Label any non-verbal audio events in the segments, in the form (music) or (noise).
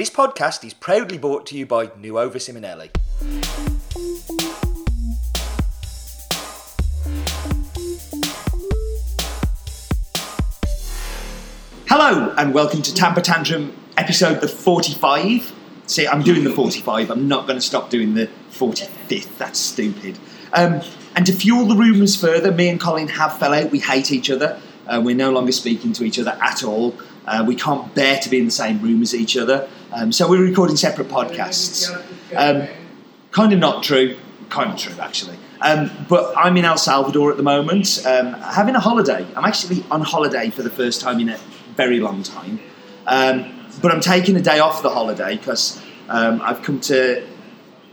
This podcast is proudly brought to you by Nuova Simonelli. Hello and welcome to Tamper Tantrum episode the 45. See, I'm doing the 45. I'm not going to stop doing the 45th. That's stupid. Um, and to fuel the rumours further, me and Colin have fell out. We hate each other. Uh, we're no longer speaking to each other at all. Uh, we can't bear to be in the same room as each other. Um, so we're recording separate podcasts. Um, kind of not true. Kind of true, actually. Um, but I'm in El Salvador at the moment, um, having a holiday. I'm actually on holiday for the first time in a very long time. Um, but I'm taking a day off the holiday because um, I've come to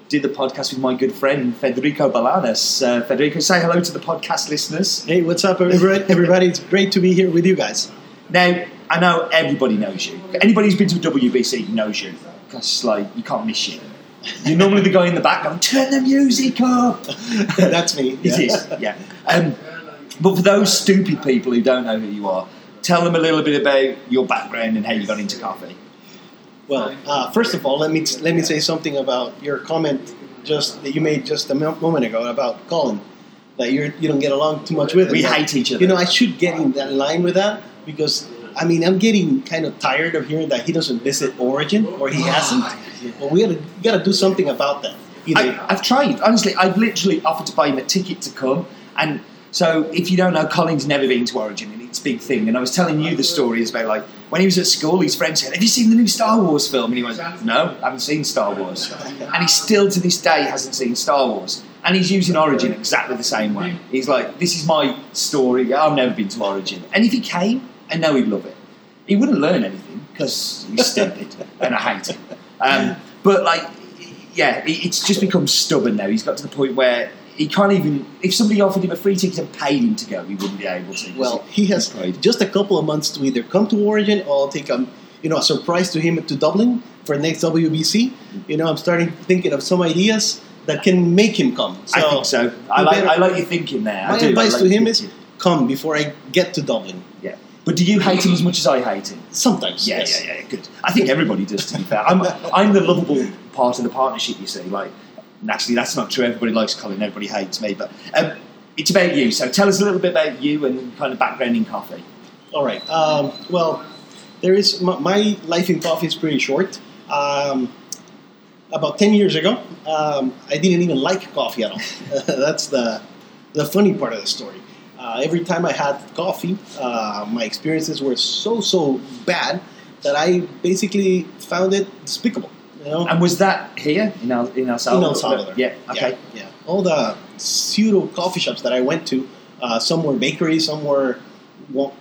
do the podcast with my good friend Federico Bolaños. Uh, Federico, say hello to the podcast listeners. Hey, what's up, everybody? everybody? It's great to be here with you guys. Now, I know everybody knows you. Anybody who's been to a WBC knows you because, like, you can't miss you. You're normally the guy in the back going, "Turn the music up." (laughs) That's me. It is, yeah. Um, but for those stupid people who don't know who you are, tell them a little bit about your background and how you got into coffee. Well, uh, first of all, let me let me say something about your comment just that you made just a moment ago about Colin that you you don't get along too much with him. We hate each other. You know, I should get in that line with that because I mean I'm getting kind of tired of hearing that he doesn't visit Origin or he hasn't. Well, we gotta gotta do something about that. Either- I, I've tried. Honestly, I've literally offered to buy him a ticket to come. And so, if you don't know, Colin's never been to Origin, and it's a big thing. And I was telling you the stories about like when he was at school, his friends said, "Have you seen the new Star Wars film?" And he went, "No, I haven't seen Star Wars." And he still to this day hasn't seen Star Wars. And he's using Origin exactly the same way. He's like, "This is my story. I've never been to Origin." And if he came, I know he'd love it. He wouldn't learn anything because he's stupid, and I hate him. Um, but like, yeah, it's just become stubborn now. He's got to the point where he can't even. If somebody offered him a free ticket and paid him to go, he wouldn't be able to. Well, he has just a couple of months to either come to Origin or take a, you know, a surprise to him to Dublin for next WBC. You know, I'm starting thinking of some ideas that can make him come. So I think so. I like. better- I like your thinking there. My advice like to him is come before I get to Dublin. But do you hate him as much as I hate him? Sometimes, Yeah, yes. yeah, yeah. Good. I think everybody does. To be fair, I'm, I'm the lovable part of the partnership. You see, like naturally, that's not true. Everybody likes Colin. Everybody hates me. But um, it's about you. So tell us a little bit about you and kind of background in coffee. All right. Um, well, there is my, my life in coffee is pretty short. Um, about ten years ago, um, I didn't even like coffee at all. (laughs) That's the the funny part of the story. Uh, every time I had coffee, uh, my experiences were so so bad that I basically found it despicable. You know, And was that here in El, in El Salvador? in El Salvador. Yeah. Okay. Yeah, yeah. All the pseudo coffee shops that I went to, uh, some were bakeries, some were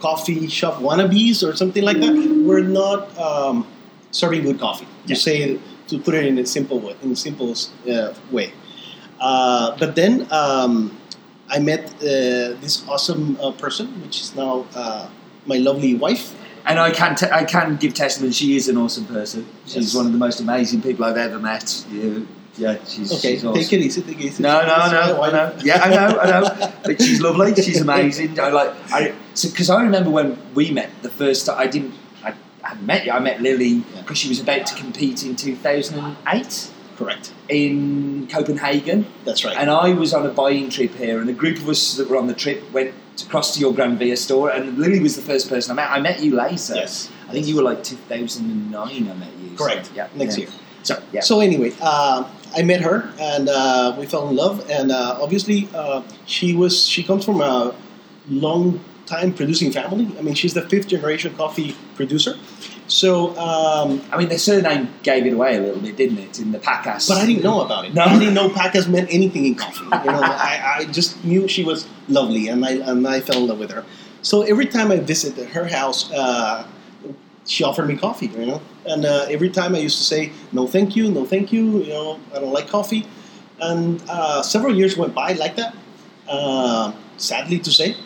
coffee shop wannabes or something like that, were not um, serving good coffee. Yeah. To say, to put it in a simple way, in the simplest uh, way. Uh, but then um, I met uh, this awesome uh, person, which is now uh, my lovely wife. And I can te- I can give testament. She is an awesome person. She's Yes. one of the most amazing people I've ever met. Yeah, yeah she's, Okay, she's awesome. take it easy, take it easy. No, no, no, I know. Yeah, I know, I know. (laughs) But she's lovely. She's amazing. I like. I because I remember when we met the first time. I didn't. I hadn't met you. I met Lily Yeah. because she was about to compete in 2008 Correct. in Copenhagen, That's right. and I was on a buying trip here, and a group of us that were on the trip went across to your Gran Via store, and Lily was the first person I met. I met you later. yes. I think you were like 2009. I met you. so, Correct. yeah. Next yeah. year. So yeah. So anyway, uh, I met her and uh, we fell in love. And uh, obviously, uh, she was she comes from a long time producing family. I mean, she's the fifth generation coffee producer. So, um, I mean, the surname gave it away a little bit, didn't it? In the Pacas. but I didn't know about it. No? I didn't know Pacas meant anything in coffee. You know, I, I just knew she was lovely, and I and I fell in love with her. So every time I visited her house, uh, she offered me coffee. You know, and uh, every time I used to say no, thank you, no, thank you. You know, I don't like coffee. And uh, several years went by like that. Sadly to say,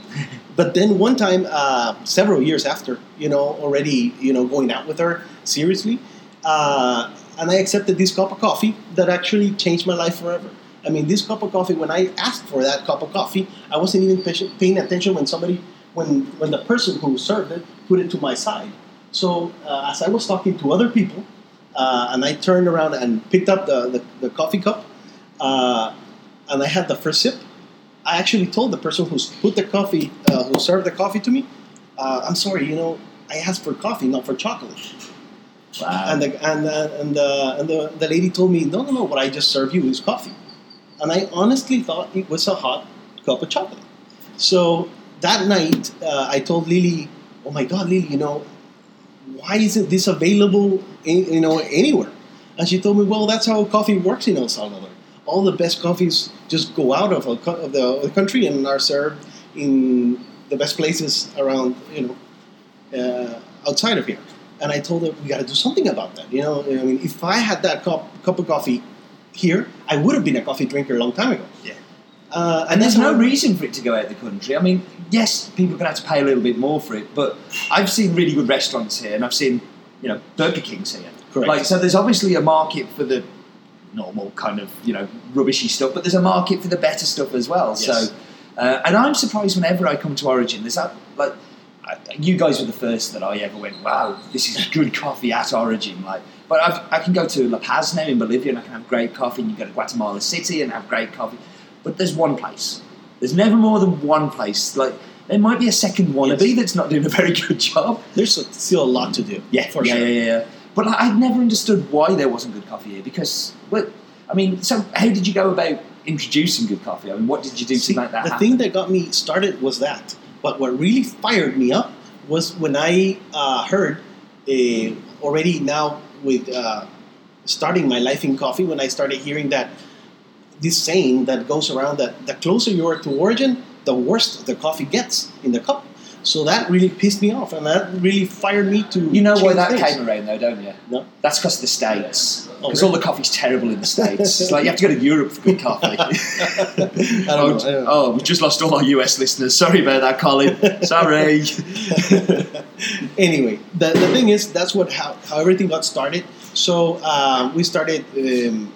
but then one time, uh, several years after, you know, already, you know, going out with her seriously, uh, and I accepted this cup of coffee that actually changed my life forever. I mean, this cup of coffee. When I asked for that cup of coffee, I wasn't even paying attention when somebody, when when the person who served it put it to my side. So uh, as I was talking to other people, uh, and I turned around and picked up the, the, the coffee cup, uh, and I had the first sip. I actually told the person who put the coffee, uh, who served the coffee to me, uh, I'm sorry, you know, I asked for coffee, not for chocolate. Wow. And the and uh, and the and the, the lady told me, no, no, no, what I just served you is coffee, and I honestly thought it was a hot cup of chocolate. So that night, uh, I told Lily, oh my God, Lily, you know, why isn't this available, in, you know, anywhere? And she told me, well, that's how coffee works in El Salvador. All the best coffees just go out of, a, of the, of the country and are served in the best places around, you know, uh, outside of here. And I told her we got to do something about that. You know, I mean, if I had that cup, cup of coffee here, I would have been a coffee drinker a long time ago. Yeah. Uh, and there's no reason for it to go out of the country. I mean, yes, people are going to have to pay a little bit more for it, but I've seen really good restaurants here, and I've seen, you know, Burger Kings here. Correct. Like, so there's obviously a market for the normal kind of, you know, rubbishy stuff, but there's a market for the better stuff as well. Yes. So, uh, and I'm surprised whenever I come to Origin, there's that, like, I- you guys were the first that I ever went, wow, this is good coffee at Origin. Like, but I've, I can go to La Paz now in Bolivia and I can have great coffee, and you go to Guatemala City and have great coffee. But there's one place. There's never more than one place. Like, there might be a second wannabe Yes. that's not doing a very good job. There's still a lot to do. Yeah, for yeah, sure. yeah, yeah, yeah. But like, I've never understood why there wasn't good coffee here because, well, I mean, so how did you go about introducing good coffee? I mean, what did you do See, to make that happen? the happen? thing that got me started was that. But what really fired me up was when I uh, heard uh, already now with uh, starting my life in coffee, when I started hearing that this saying that goes around that the closer you are to origin, the worse the coffee gets in the cup. So that really pissed me off, and that really fired me to. you know why that things. came around, though, don't you? No. That's because of the States. Oh, Because really? all the coffee's terrible in the States. it's like you have to go to Europe for good (laughs) coffee. I don't (laughs) know, I don't. Oh, we've just lost all our US listeners. Sorry about that, Colin. Sorry. (laughs) anyway, the, the thing is, that's what how, how everything got started. So um, we started um,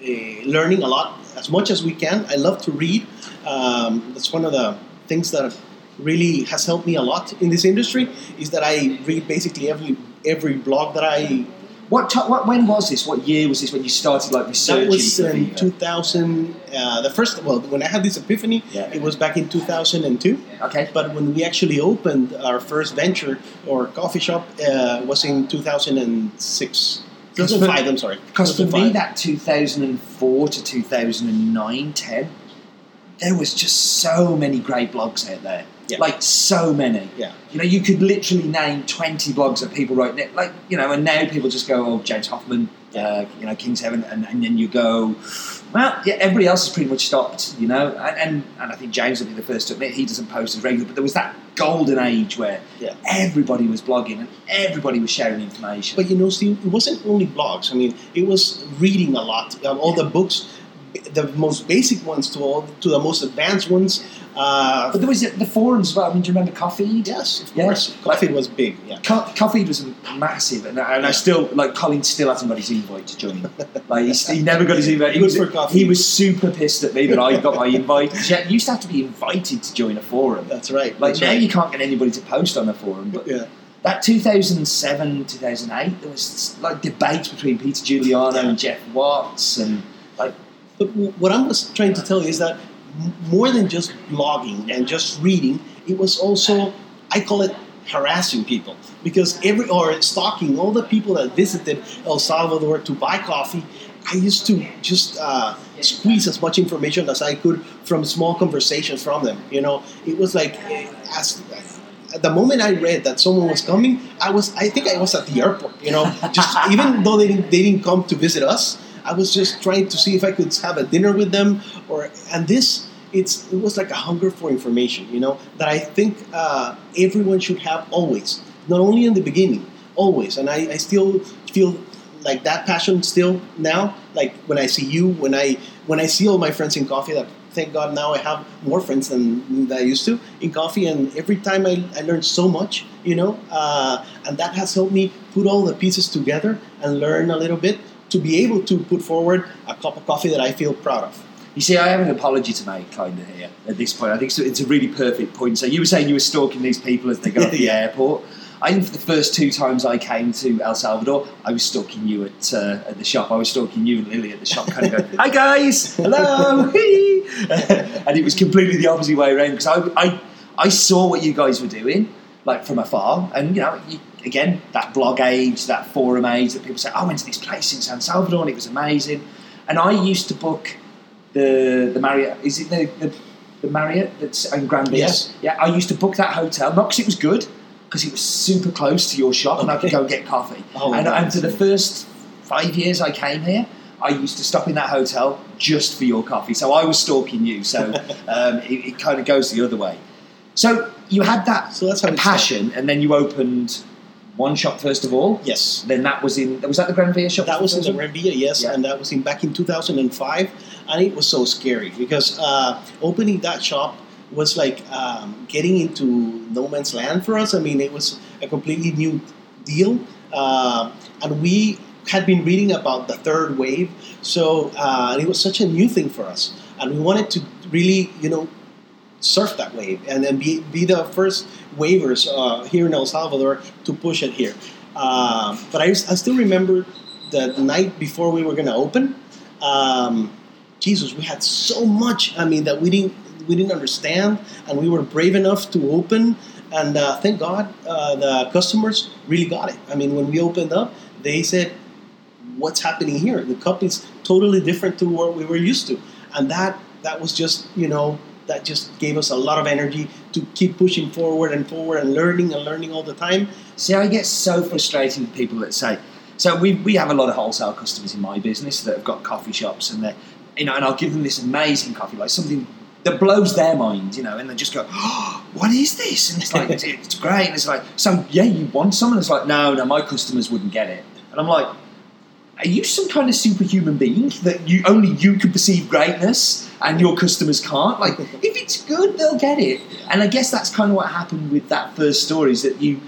uh, learning a lot, as much as we can. I love to read. Um, that's one of the things that really has helped me a lot in this industry. Is that I read basically every every blog that I. What, ti what? When was this? What year was this when you started like researching? That was in Viva? 2000. Uh, the first, well, when I had this epiphany, Yeah. it was back in 2002. Okay. But when we actually opened our first venture or coffee shop uh, was in 2006. 2005, I'm sorry. Because for me, that 2004 to 2009, 10, there was just so many great blogs out there. Yeah. Like, so many. Yeah. You know, you could literally name 20 blogs that people write. ne- Like, you know, and now people just go, oh, James Hoffmann, uh, you know, King's Heaven, and, and then you go, well, yeah, everybody else has pretty much stopped, you know, and, and, and I think James will be the first to admit he doesn't post as regular, but there was that golden age where Yeah. everybody was blogging and everybody was sharing information. But you know, Steve, it wasn't only blogs. I mean, it was reading a lot. Um, all the books, the most basic ones to all to the most advanced ones. Uh, But there was the forums well. I mean, do you remember Coffed? yes, of Yeah. course. Coffed was big. Yeah. Co- Coffed was massive, and, I- and I still like Colin still hasn't got his invite to join. like he's, he never got his invite. He was, he was super pissed at me that I got my invite. You used to have to be invited to join a forum. That's right. Like that's now, right. you can't get anybody to post on a forum. But Yeah. that 2007, 2008, there was like debates between Peter Giuliano Yeah. and Jeff Watts, and like But what I'm trying to tell you is that more than just blogging and just reading, it was also I call it harassing people because every or stalking all the people that visited El Salvador to buy coffee. I used to just uh, squeeze as much information as I could from small conversations from them. You know, it was like eh, as the moment I read that someone was coming, I was I think I was at the airport. You know, just even though they didn't, they didn't come to visit us, I was just trying to see if I could have a dinner with them. Or and this it's it was like a hunger for information. You know that I think uh, everyone should have always, not only in the beginning, always. And I, I still feel like that passion still now. Like when I see you, when I when I see all my friends in coffee that thank God now I have more friends than, than I used to in coffee, and every time I, I learn so much, you know, uh, and that has helped me put all the pieces together and learn a little bit to be able to put forward a cup of coffee that I feel proud of. You see, I have an apology to make, kind of here at this point. I think it's a really perfect point. So you were saying you were stalking these people as they got (laughs) off the airport. I think for the first two times I came to El Salvador, I was stalking you at uh, at the shop. I was stalking you and Lily at the shop, kind of going, (laughs) "Hi guys, hello," (laughs) and it was completely the opposite way around because I, I I saw what you guys were doing like from afar, and you know, you, again that blog age, that forum age that people say, oh, "I went to this place in San Salvador and it was amazing," and I used to book the the Marriott. Is it the, the the Marriott that's in Gran Via? Yes. Yeah, I used to book that hotel not because it was good, because it was super close to your shop and I could go and get coffee. Oh, and, and for the first five years I came here, I used to stop in that hotel just for your coffee. So I was stalking you. So (laughs) um, it, it kind of goes the other way. So you had that So that's passion, and then you opened one shop first of all. Yes. Then that was in was that the Gran Via shop? That was in the? Gran Via, yes, Yeah. and that was in back in 2005, and it was so scary because uh, opening that shop was like um, getting into no man's land for us. I mean, it was a completely new deal, uh, and we had been reading about the third wave, so uh, it was such a new thing for us, and we wanted to really, you know, surf that wave and then be, be the first waivers uh, here in El Salvador to push it here. Um, but I, I still remember the night before we were going to open. Um, Jesus, we had so much. I mean, that we didn't we didn't understand, and we were brave enough to open. And uh, thank God, uh, the customers really got it. I mean, when we opened up, they said, "What's happening here? The cup is totally different to what we were used to." And that that was just you know that just gave us a lot of energy to keep pushing forward and forward and learning and learning all the time. See, I get so frustrated with people that say. So we, we have a lot of wholesale customers in my business that have got coffee shops, and they're, you know, and I'll give them this amazing coffee, like something that blows their mind, you know, and they just go, oh, "What is this?" And it's like, it's, (laughs) it's great, and it's like, so yeah, you want some, and it's like, no, no, my customers wouldn't get it, and I'm like, are you some kind of superhuman being that you only you can perceive greatness and your customers can't? Like, if it's good, they'll get it. And I guess that's kind of what happened with that first story is that you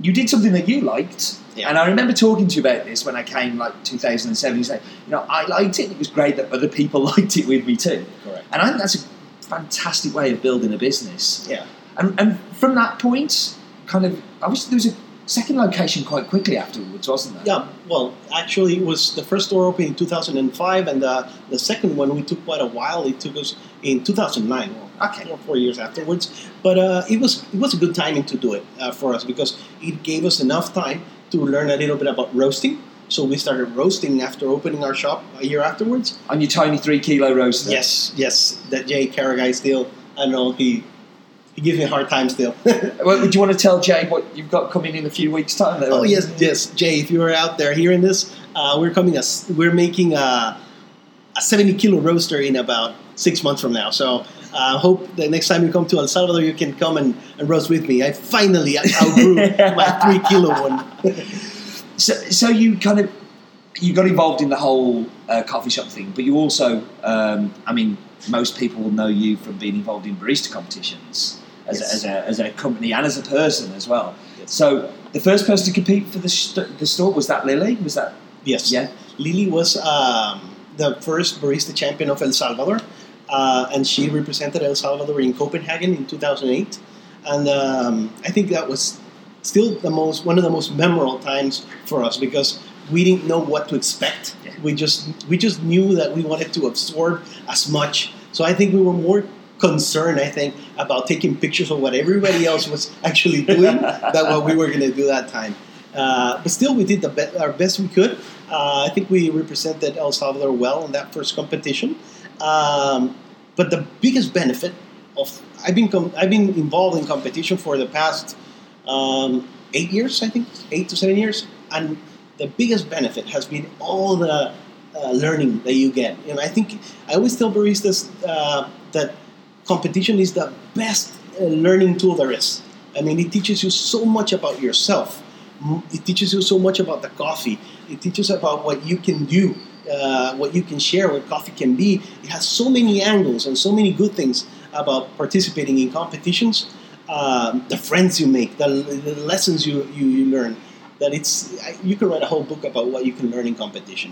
you did something that you liked. Yeah. And I remember talking to you about this when I came like 2007. You say, you know, I liked it. It was great that other people (laughs) liked it with me too. Correct. And I think that's a fantastic way of building a business. Yeah. And, and from that point, kind of, obviously there was a second location quite quickly afterwards, wasn't there? Yeah, well, actually, it was the first store opened in 2005, and the, the second one we took quite a while. It took us in 2009, well, Okay. four, four years afterwards. But uh, it was it was a good timing to do it uh, for us because it gave us enough time to learn a little bit about roasting. So we started roasting after opening our shop a year afterwards. On your tiny three kilo roaster. Yes, yes, that Jay Caragay still. I know he he gives me a hard time still. (laughs) Well, would you want to tell Jay what you've got coming in a few weeks' time? Oh yes, yes, Jay. If you are out there hearing this, uh, we're coming. A, we're making a, a seventy kilo roaster in about six months from now. So I uh, hope the next time you come to El Salvador, you can come and, and roast with me. I finally outgrew (laughs) my three kilo one. (laughs) So, so you kind of you got involved in the whole uh, coffee shop thing, but you also, um, I mean, most people will know you from being involved in barista competitions as, Yes. a, as, a, as a company and as a person as well. Yes. So the first person to compete for the, st- the store was that Lily. Was that Yes. yeah? Lily was um, the first barista champion of El Salvador, uh, and she represented El Salvador in Copenhagen in 2008. And um, I think that was still the most one of the most memorable times for us because we didn't know what to expect. Yeah. We just we just knew that we wanted to absorb as much. So I think we were more concerned, I think, about taking pictures of what everybody else was (laughs) actually doing than what we were going to do that time. Uh, but still, we did the be- our best we could. Uh, I think we represented El Salvador well in that first competition. Um, but the biggest benefit of I've been com- I've been involved in competition for the past um, eight years, I think, eight to seven years, and the biggest benefit has been all the uh, learning that you get. And I think I always tell baristas uh, that competition is the best uh, learning tool there is. I mean, it teaches you so much about yourself. Mm, It teaches you so much about the coffee. It teaches about what you can do, uh, what you can share, what coffee can be. It has so many angles and so many good things about participating in competitions. Um, the friends you make, the, the lessons you, you, you learn. That it's you can write a whole book about what you can learn in competition.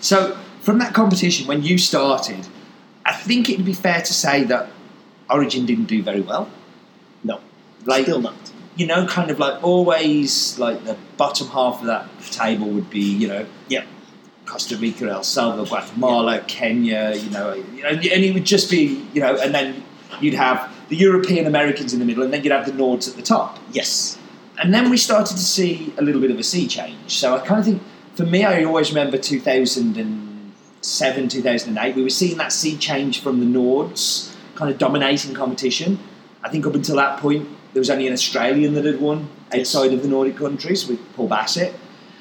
So from that competition, when you started, I think it'd be fair to say that Origin didn't do very well. No, Like still not. you know, kind of like always, like the bottom half of that table would be, you know, Yeah. Costa Rica, El Salvador, Guatemala, Kenya, you know, you know, and it would just be, you know, and then you'd have the European Americans in the middle, and then you'd have the Nords at the top. Yes. And then we started to see a little bit of a sea change. So I kind of think, for me, I always remember 2007, 2008, we were seeing that sea change from the Nords kind of dominating competition. I think up until that point, there was only an Australian that had won outside of the Nordic countries with Paul Bassett.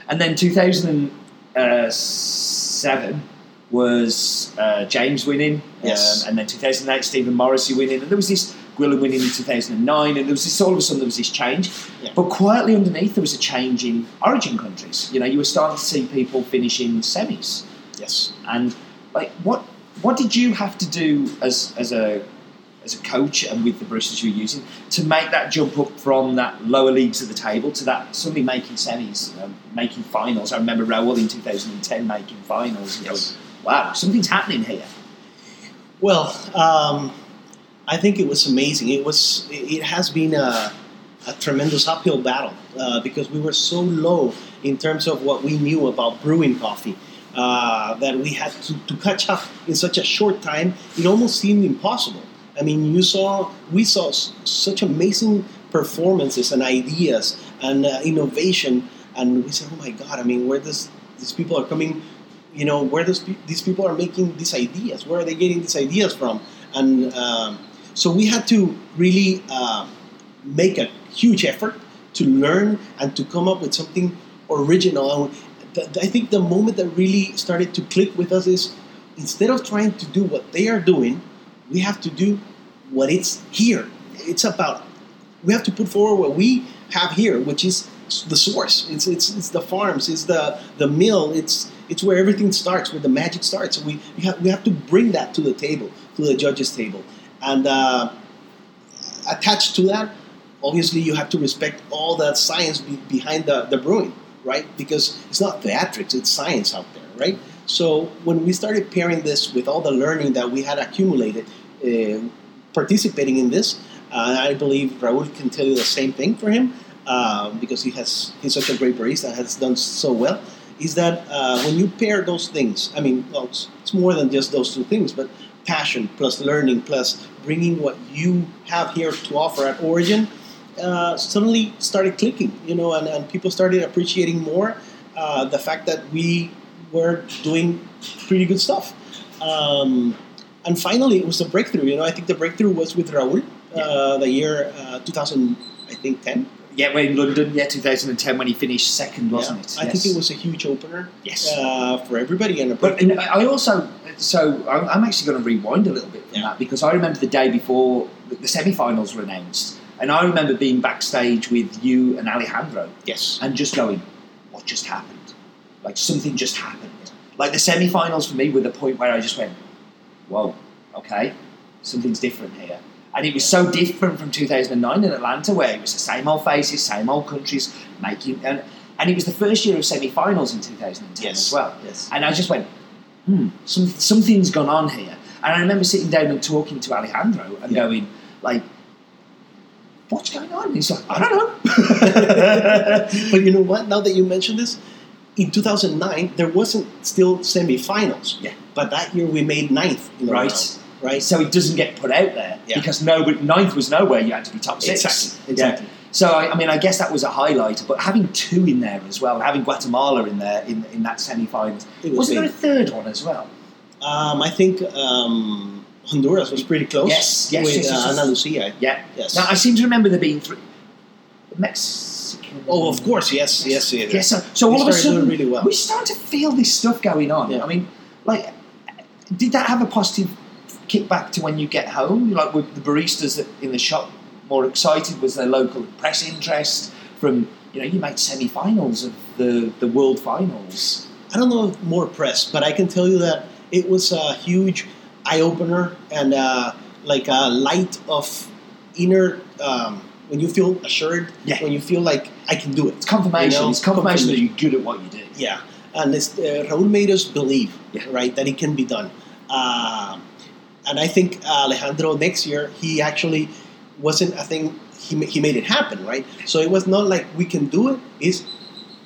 And then 2007 was uh, James winning, Yes. um, and then 2008 Stephen Morrissey winning, and there was this Gwilym winning in 2009, and there was this all of a sudden there was this change. Yeah. But quietly underneath there was a change in origin countries. You know, you were starting to see people finishing semis, Yes. and like what what did you have to do as as a as a coach and with the baristas you were using to make that jump up from that lower leagues of the table to that suddenly making semis, um, making finals. I remember Raúl in 2010 making finals. And Yes. going, wow, something's happening here. Well, um, I think it was amazing. It was. It has been a, a tremendous uphill battle uh, because we were so low in terms of what we knew about brewing coffee uh, that we had to, to catch up in such a short time. It almost seemed impossible. I mean, you saw we saw s- such amazing performances and ideas and uh, innovation, and we said, "Oh my God! I mean, where does these people are coming?" you know where does pe- these people are making these ideas where are they getting these ideas from and um, so we had to really uh, make a huge effort to learn and to come up with something original i think the moment that really started to click with us is instead of trying to do what they are doing we have to do what it's here it's about we have to put forward what we have here, which is the source. It's, it's, it's the farms, it's the, the mill, it's, it's where everything starts, where the magic starts. We, we, have, we have to bring that to the table, to the judges' table. And uh, attached to that, obviously, you have to respect all that science be, behind the, the brewing, right? Because it's not theatrics, it's science out there, right? So when we started pairing this with all the learning that we had accumulated, uh, participating in this, uh, I believe Raul can tell you the same thing for him uh, because he has he's such a great barista and has done so well. Is that uh, when you pair those things? I mean, well, it's, it's more than just those two things, but passion plus learning plus bringing what you have here to offer at Origin uh, suddenly started clicking, you know, and, and people started appreciating more uh, the fact that we were doing pretty good stuff. Um, and finally, it was a breakthrough. You know, I think the breakthrough was with Raul, uh, the year uh, 2000, I think 10. Yeah, we're in London, yeah, 2010 when he finished second, wasn't Yeah. it? I think it was a huge opener Yes. uh, for everybody and But and I also, so I'm actually going to rewind a little bit from Yeah. that because I remember the day before the the semi-finals were announced, and I remember being backstage with you and Alejandro yes. and just going, "What just happened? Like something just happened." Like the semi-finals for me were the point where I just went, "Whoa, okay, something's different here." And it was so different from 2009 in Atlanta, where it was the same old faces, same old countries making, and and it was the first year of semi-finals in 2010 Yes. as well. Yes. And I just went, hmm, some, something's gone on here. And I remember sitting down and talking to Alejandro and Yeah. going, like, what's going on? And he's like, I don't know. (laughs) but you know what? Now that you mention this, in 2009 there wasn't still semifinals. Yeah. But that year we made ninth. In the Right. round, right. so it doesn't get put out there Yeah. because nobody, ninth was nowhere. You had to be top six. Exactly. Exactly. Yeah. So I, I mean, I guess that was a highlight. But having two in there as well, having Guatemala in there in, in that semi-finals, was wasn't there a third one as well? Um, I think um, Honduras was pretty close. Yes, yes, with yes, yes, uh. Ana Lucia. Yeah. Yes. Now I seem to remember there being three. Mexican. oh, of course. Yes. Yes. Yes. Yes, so, so all of a sudden, really well. we started to feel this stuff going on. Yeah. I mean, like, did that have a positive kickback to when you get home? Like, were the baristas in the shop more excited? Was there local press interest from, you know, you made semi-finals of the, the world finals? I don't know more press, but I can tell you that it was a huge eye opener and uh, like a light of inner. Um, when you feel assured, Yeah. when you feel like I can do it. It's confirmation. You know, it's confirmation, confirmation. that you're good at what you do. Yeah, and it's, uh, Raúl made us believe, Yeah. right, that it can be done. Um, and I think Alejandro next year he actually wasn't. I think he, he made it happen, right? So it was not like we can do it; is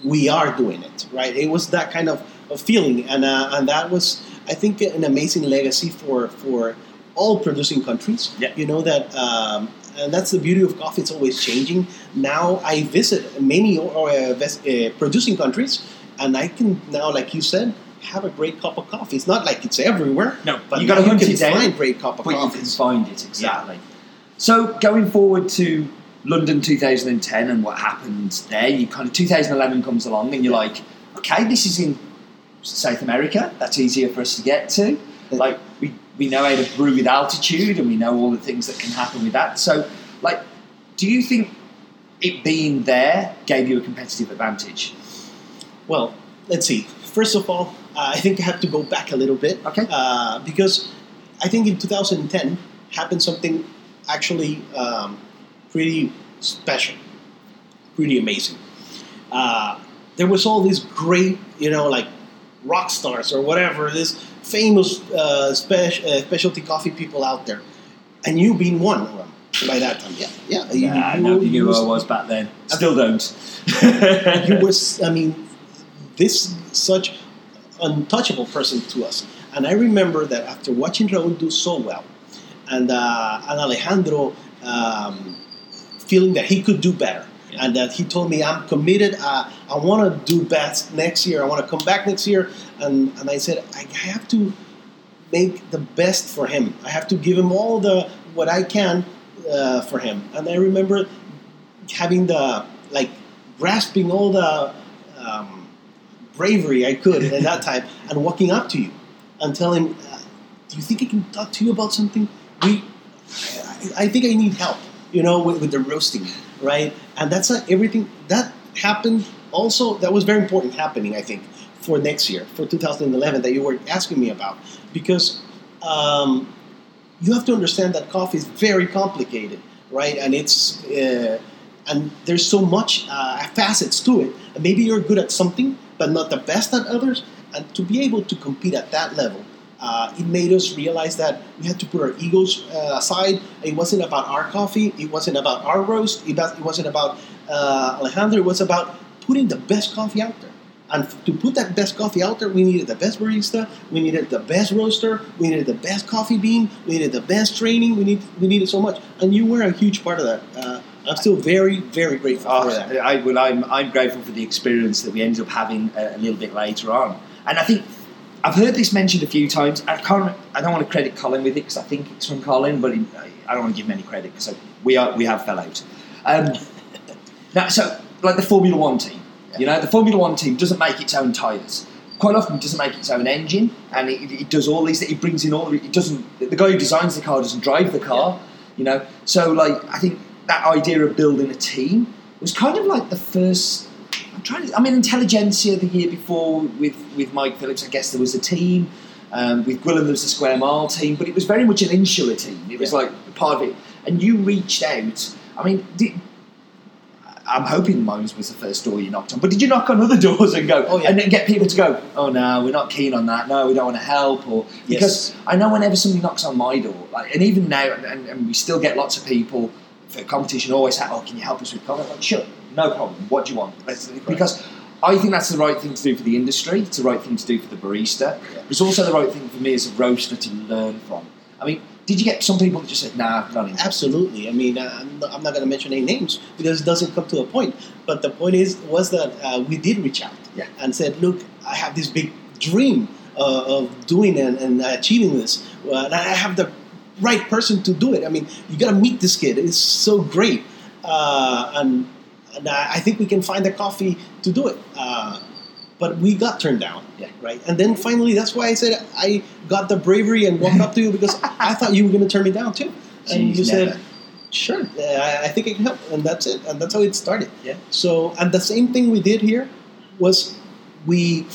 we are doing it, right? It was that kind of, of feeling, and uh, and that was, I think, an amazing legacy for for all producing countries. Yeah. You know that, um, and that's the beauty of coffee; it's always changing. Now I visit many uh, ves- uh, producing countries, and I can now, like you said. Have a great cup of coffee. It's not like it's everywhere, No, but you got to hunt you it can down. find great cup of but you can find it exactly. So going forward to London 2010 and what happened there, you kind of 2011 comes along and you're like, okay, this is in South America. That's easier for us to get to. Like we we know how to brew with altitude and we know all the things that can happen with that. So like, do you think it being there gave you a competitive advantage? Well, let's see. First of all, uh, I think I have to go back a little bit. Okay. Uh, because I think in 2010 happened something actually um, pretty special, pretty amazing. Uh, there was all these great, you know, like rock stars or whatever, this famous uh, spec- uh, specialty coffee people out there, and you being one of them by that time. Yeah, yeah. you- I you- nobody knew you who I was- back then. Still don't. you (laughs) was I mean this such untouchable person to us. And I remember that after watching Raúl do so well, and uh, and Alejandro um, feeling that he could do better, Yeah. and that he told me I'm committed. Uh, I want to do best next year. I want to come back next year, and and I said I, I have to make the best for him. I have to give him all the what I can uh, for him. And I remember having the like grasping all the um, bravery I could at that (laughs) time and walking up to you and telling, uh, "Do you think I can talk to you about something? We, I, I think I need help. You know, with, with the roasting, right? And that's not everything that happened. Also, that was very important happening. I think for next year, for 2011, that you were asking me about, because um, you have to understand that coffee is very complicated, right? And it's uh, and there's so much uh, facets to it. And maybe you're good at something, but not the best at others. And to be able to compete at that level, uh, it made us realize that we had to put our egos uh, aside. It wasn't about our coffee. It wasn't about our roast. It, was, it wasn't about uh, Alejandro. It was about putting the best coffee out there. And to put that best coffee out there, we needed the best barista, we needed the best roaster, we needed the best coffee bean, we needed the best training. We need we needed so much, and you were a huge part of that. Uh, I'm still very very grateful Oh, for that. I, well, I'm, I'm grateful for the experience that we ended up having a, a little bit later on. And I think I've heard this mentioned a few times. I can't. I don't want to credit Colin with it because I think it's from Colin, but I don't want to give him any credit because we are we have fell out. Um, now, so like the Formula One team, you know, the Formula One team doesn't make its own tyres. Quite often, it doesn't make its own engine, and it, it does all these. It brings in all. It doesn't. The guy who designs the car doesn't drive the car. You know, so like I think that idea of building a team was kind of like the first. I'm trying to. I mean, Intelligentsia the year before with with Mike Phillips. I guess there was a team. Um, with Gwilym, there was a Square Mile team, but it was very much an insular team. It was Yeah. like part of it. And you reached out. I mean, did, I'm hoping Moans was the first door you knocked on, but did you knock on other (laughs) doors and go Oh, yeah. and then get people to go? Oh no, we're not keen on that. No, we don't want to help. Or because Yes. I know whenever somebody knocks on my door, like, and even now, and, and, and we still get lots of people for competition always say, "Oh, can you help us with comment?" Like, sure, no problem. What do you want? Because I think that's the right thing to do for the industry. It's the right thing to do for the barista. Yeah. It's also the right thing for me as a roaster to learn from. I mean, did you get some people that just said, "Nah, not interested"? Absolutely. I mean, uh, I'm not, I'm not going to mention any names because it doesn't come to a point. But the point is was that uh, we did reach out Yeah. and said, "Look, I have this big dream uh, of doing and, and achieving this, uh, and I have the right person to do it. I mean, you got to meet this kid. It's so great, uh, and and I I think we can find the coffee to do it." Uh, but we got turned down, Yeah. right? And then finally, that's why I said I got the bravery and walked up to you because I thought you were going to turn me down too. And Jeez, you said, sure, uh, I, think I can help, and that's it, and that's how it started. Yeah. So, and the same thing we did here was we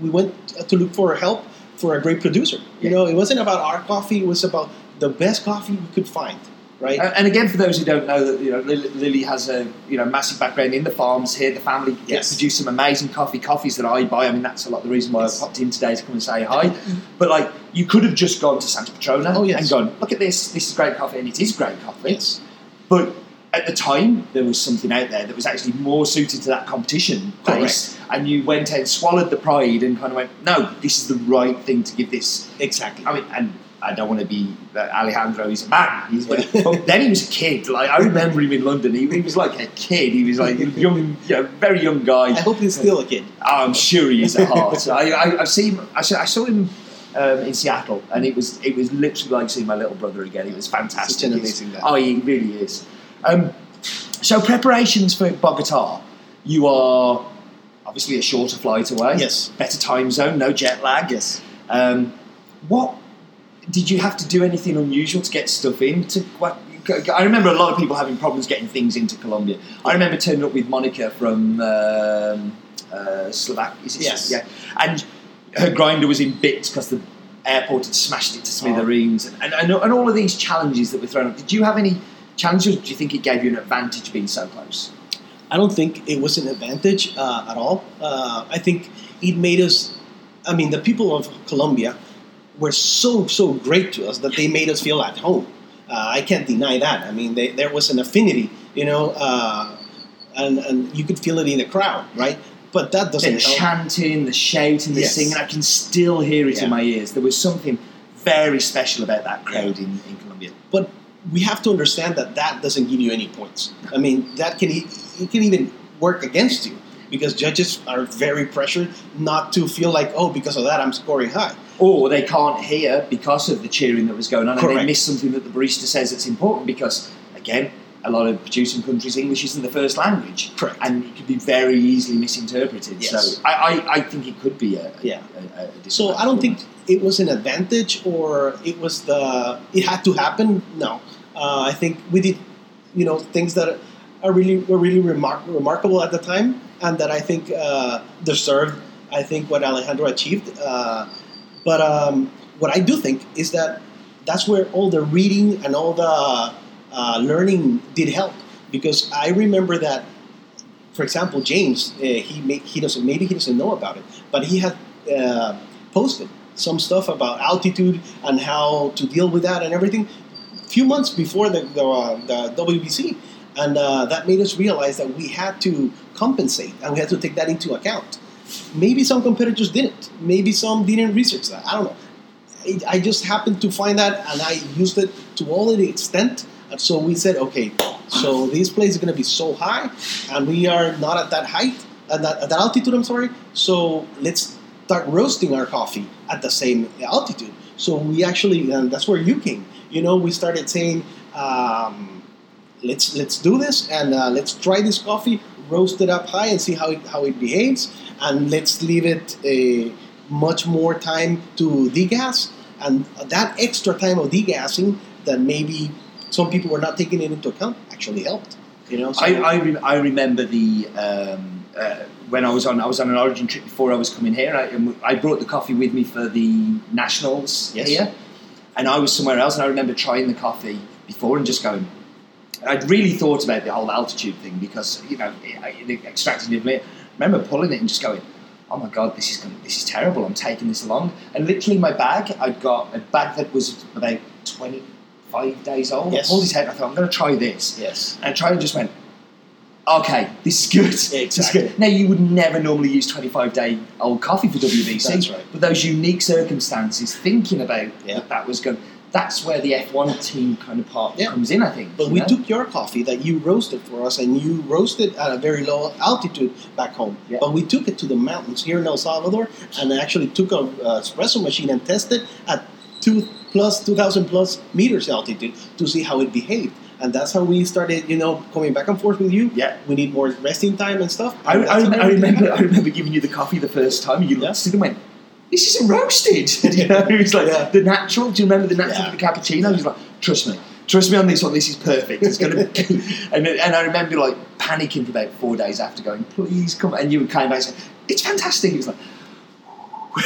we went to look for help for a great producer. You know, it wasn't about our coffee; it was about the best coffee we could find, right? And again, for those who don't know, that you know, Lily, has a you know massive background in the farms here. The family Yes. produce some amazing coffee, coffees that I buy. I mean, that's a lot of the reason why Yes. I popped in today to come and say hi. But like, you could have just gone to Santa Petrona Oh, yes. and gone, look at this. This is great coffee, and it is great coffee. yes, But at the time, there was something out there that was actually more suited to that competition pace, and you went and swallowed the pride and kind of went, no, this is the right thing to give this. Exactly. I mean, and I don't want to be Alejandro. He's a man. He's but, but then he was a kid. Like I remember him in London. He, he was like a kid. He was like a young, you know, very young guy. I hope he's still a kid. Oh, I'm sure he is at heart. I, I, I've seen. I saw, I saw him um, in Seattle, and it was it was literally like seeing my little brother again. It was fantastic. Such an amazing guy. Oh, he really is. Um, so preparations for Bogota. You are obviously a shorter flight away. Yes. Better time zone, no jet lag. Yes. Um, what did you have to do anything unusual to get stuff into? What, I remember a lot of people having problems getting things into Colombia. I remember turning up with Monica from um, uh, Slovak. Yes. Yeah. And her grinder was in bits because the airport had smashed it to smithereens, and, and, and all of these challenges that were thrown up. Did you have any challenges? Or do you think it gave you an advantage being so close? I don't think it was an advantage uh, at all. Uh, I think it made us. I mean, the people of Colombia were so so great to us that they made us feel at home. Uh, I can't deny that. I mean, they, there was an affinity, you know, uh, and and you could feel it in the crowd, right? But that doesn't help. chanting, the shouting, the Yes. singing, I can still hear it Yeah. in my ears. There was something very special about that crowd in, in Colombia. But we have to understand that that doesn't give you any points. I mean, that can it can even work against you because judges are very pressured not to feel like, oh, because of that, I'm scoring high. Or they can't hear because of the cheering that was going on, and they miss something that the barista says that's important because, again, a lot of producing countries, English isn't the first language. Correct. And it could be very easily misinterpreted. Yes. So I, I, I think it could be a, Yeah. a, a So I don't think it was an advantage or it was the it had to happen. No, uh, I think we did, you know, things that are really were really remark- remarkable at the time, and that I think uh, deserved. I think what Alejandro achieved. Uh, but um, what I do think is that that's where all the reading and all the uh, learning did help because I remember that for example, James, uh, he may, he doesn't maybe he doesn't know about it, but he had uh, posted some stuff about altitude and how to deal with that and everything. Few months before the the, uh, the WBC, and uh, that made us realize that we had to compensate and we had to take that into account. Maybe some competitors didn't. Maybe some didn't research that. I don't know. I- just happened to find that, and I used it to all the extent. And so we said, okay, so this place is going to be so high, and we are not at that height, at that, at that altitude. I'm sorry. So let's start roasting our coffee at the same altitude. So we actually, and that's where you came. You know, we started saying, um, let's let's do this, and uh, let's try this coffee, roast it up high, and see how it, how it behaves, and let's leave it a much more time to degas, and that extra time of degassing that maybe some people were not taking it into account actually helped. You know, so I, I, re- I remember the um, uh, when I was on I was on an Origin trip before I was coming here. I, and I brought the coffee with me for the nationals Yes. here, and I was somewhere else. And I remember trying the coffee before and just going. I'd really thought about the whole altitude thing because you know it, it extracted it. I remember pulling it and just going, "Oh my god, this is gonna, this is terrible. I'm taking this along." And literally, my bag, I'd got a bag that was about twenty five days old. Yes. I pulled it out. I thought, "I'm going to try this." yes, And I tried and just went, okay, this is good. This is Exactly. good. Now, you would never normally use 25 day old coffee for WBC. That's right. But those unique circumstances, thinking about Yeah. that, that was going, that's where the F1 team kind of part Yeah. comes in, I think. But we know? took your coffee that you roasted for us, and you roasted at a very low altitude back home. Yeah. But we took it to the mountains here in El Salvador, and actually took a uh, espresso machine and tested at two plus two thousand plus meters altitude to see how it behaved. And that's how we started, you know, coming back and forth with you. Yeah. We need more resting time and stuff. I, and I, I remember, I remember giving you the coffee the first time. You Yeah. looked at it and went, "This isn't roasted." (laughs) you know, it was like Yeah. the natural. Do you remember the natural Yeah. for the cappuccino? He was like, "Trust me, trust me on this one. This is perfect. It's gonna." Be (laughs) (laughs) and and I remember like panicking for about four days after going, "Please come." And you came back and said, "It's fantastic." It was like.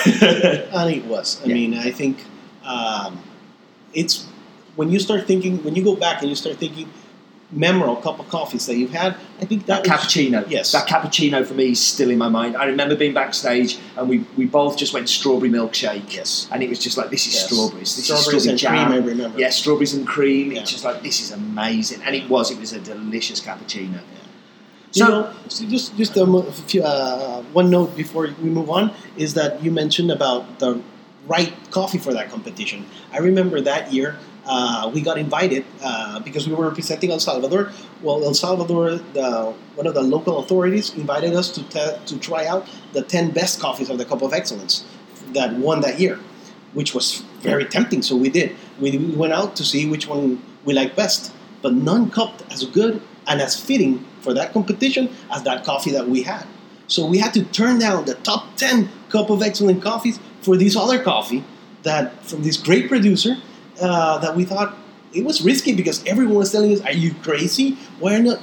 and it was. I Yeah. mean, I think um, it's when you start thinking, when you go back and you start thinking, memorable cup of coffees that you've had. I think that, That was- cappuccino, Yes. that cappuccino for me is still in my mind. I remember being backstage and we, we both just went strawberry milkshake. Yes. And it was just like, this is Yes. strawberries. This Strawberries is and strawberry jam. cream, I remember. Yeah, strawberries and cream. Yeah. It's just like, this is amazing. And it was, it was a delicious cappuccino. You So- know, so just just a few, uh, one note before we move on is that you mentioned about the right coffee for that competition. I remember that year uh, we got invited uh, because we were representing El Salvador. Well, El Salvador, the, one of the local authorities, invited us to te- to try out the ten best coffees of the Cup of Excellence that won that year, which was very tempting. So we did. We, we went out to see which one we liked best, but none cupped as good and as fitting for that competition as that coffee that we had. So we had to turn down the top 10 cup of Excellence coffees for this other coffee that from this great producer uh, that we thought it was risky because everyone was telling us, "Are you crazy? Why are not?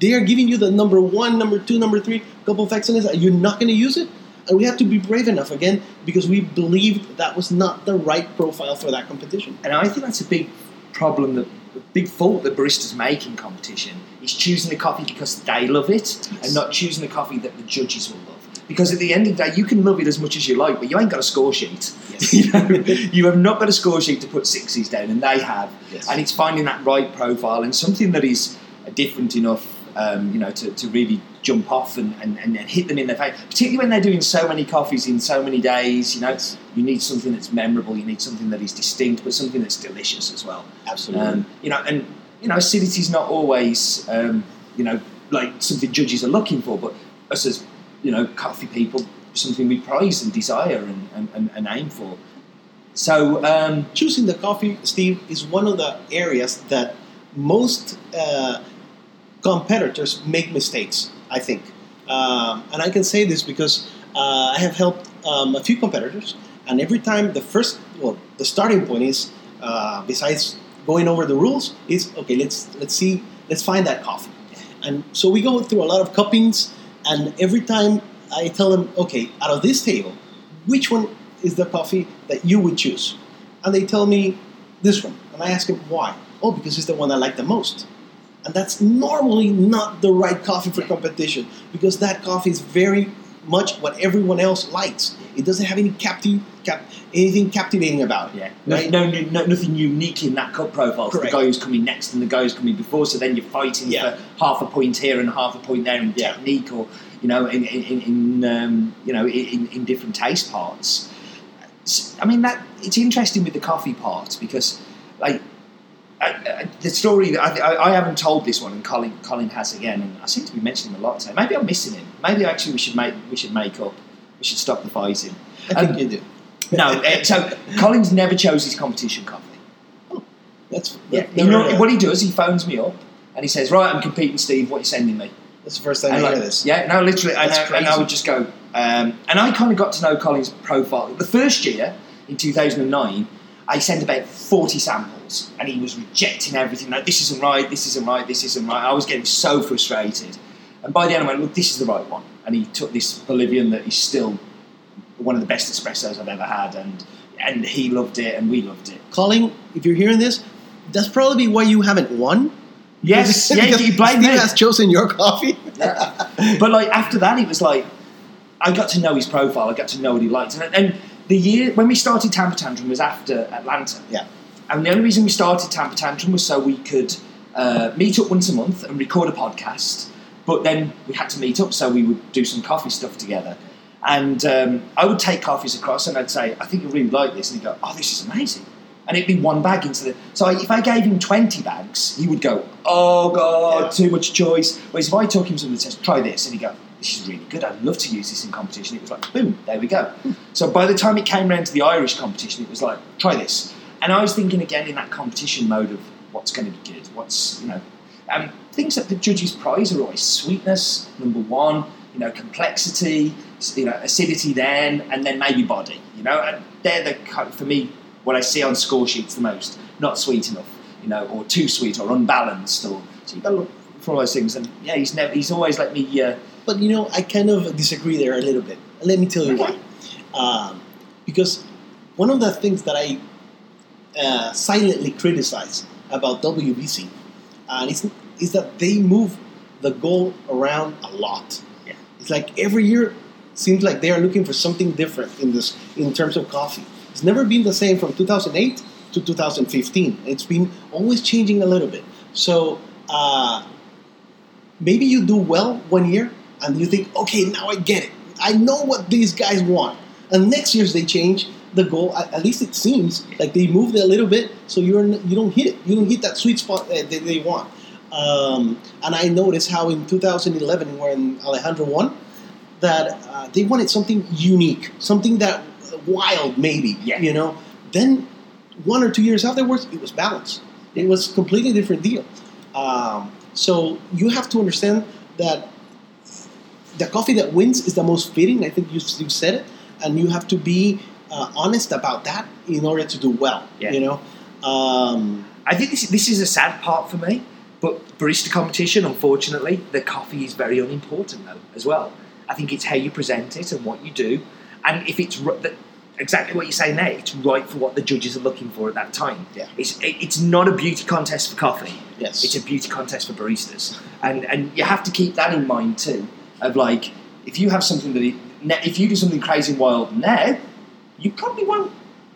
They are giving you the number one, number two, number three couple of excellence. Are you not going to use it?" And we had to be brave enough again because we believed that was not the right profile for that competition. And I think that's a big problem, that a big fault that baristas make in competition is choosing the coffee because they love it and not choosing the coffee that the judges will love. Because at the end of the day, you can love it as much as you like, but you ain't got a score sheet. Yes. (laughs) you, know, you have not got a score sheet to put sixes down, and they have. Yes. And it's finding that right profile and something that is different enough, um, you know, to, to really jump off and, and, and hit them in the face. Particularly when they're doing so many coffees in so many days, you know, you need something that's memorable, you need something that is distinct, but something that's delicious as well. Absolutely. Um, you know, and you know, acidity is not always, um, you know, like something judges are looking for, but us as you know, coffee people, something we prize and desire and, and, and, aim for. So, um, choosing the coffee, Steve, is one of the areas that most uh, competitors make mistakes. I think, um, and I can say this because uh, I have helped um, a few competitors, and every time the first, well, the starting point is uh, besides going over the rules is okay. Let's let's see, let's find that coffee, and so we go through a lot of cuppings, and every time I tell them, okay, out of this table, which one is the coffee that you would choose? And they tell me this one. And I ask them why. Oh, because it's the one I like the most. And that's normally not the right coffee for competition because that coffee is very much what everyone else likes. It doesn't have any capti- cap- anything captivating about it. yeah, Right? no, no, nothing unique in that cup profile. It's the Correct. guy who's coming next and the guy who's coming before. So then you're fighting Yeah. for half a point here and half a point there in Yeah. technique, or you know, in, in, in um, you know, in, in different taste parts. I mean, that it's interesting with the coffee part because, like, I, the story that I, I, I haven't told this one, and Colin Colin has again, and I seem to be mentioning him a lot. So maybe I'm missing him. Maybe actually we should make we should make up. We should stop the fighting. I think Um, you do. No, uh, so Colin's never chose his competition coffee. That's, Yeah, you know what he does? He phones me up and he says, "Right, I'm competing, Steve. What are you sending me?" that's the first time And I like, hear this. Yeah, no, literally, and, I, and I would just go. Um, and I kind of got to know Colin's profile. The first year in 2009, I sent about 40 samples, and he was rejecting everything. Like, this isn't right. This isn't right. This isn't right. I was getting so frustrated. And by the end, I went, "Look, this is the right one." And he took this Bolivian that is still one of the best espressos I've ever had, and and he loved it, and we loved it. Colin, if you're hearing this, that's probably why you haven't won. Yes, yeah, you blame me. has chosen your coffee. but like after that, it was like I got to know his profile. I got to know what he liked, and, and the year when we started Tamper Tantrum was after Atlanta. Yeah. And the only reason we started Tamper Tantrum was so we could uh, meet up once a month and record a podcast. But then we had to meet up, so we would do some coffee stuff together. And um, I would take coffees across, and I'd say, "I think you really like this," and he'd go, "Oh, this is amazing." And it'd be one bag into the. So if I gave him twenty bags, he would go, "Oh God, Yeah. too much choice." Whereas if I took him something that says, "Try this," and he'd go, "This is really good. I'd love to use this in competition." It was like, boom, there we go. So by the time it came around to the Irish competition, it was like, "Try this." And I was thinking again in that competition mode of what's going to be good, what's you know, um, things that the judges prize are always sweetness, number one, you know, complexity, you know, acidity, then, and then maybe body. You know, and they're the for me what I see on score sheets the most. Not sweet enough, you know, or too sweet, or unbalanced, or so you've got to look for all those things. And yeah, he's never, he's always let me. Uh, But you know, I kind of disagree there a little bit. Let me tell you Okay. why. Um, because one of the things that I uh, silently criticize about WBC and it's is that they move the goal around a lot. Yeah. It's like every year seems like they are looking for something different in this in terms of coffee. It's never been the same from 2008 to 2015. It's been always changing a little bit. So uh, maybe you do well one year and you think, okay, now I get it. I know what these guys want. And next year's they change the goal. At, at least it seems like they moved it a little bit, so you're you don't hit it. You don't hit that sweet spot that they, want. Um, and I noticed how in 2011 when Alejandro won, that uh, they wanted something unique, something that uh, wild maybe. Yeah. You know. Then one or two years afterwards, it was balanced. It was a completely different deal. Um, so you have to understand that the coffee that wins is the most fitting. I think you, you said it, and you have to be uh, honest about that in order to do well. Yeah. You know. Um, I think this, this is a sad part for me, but barista competition, unfortunately, the coffee is very unimportant though as well. I think it's how you present it and what you do, and if it's exactly what you're saying there, it's right for what the judges are looking for at that time. Yeah. It's it, it's not a beauty contest for coffee. yes. It's a beauty contest for baristas, and and you have to keep that in mind too. Of like, if you have something that if you do something crazy and wild now, you probably won't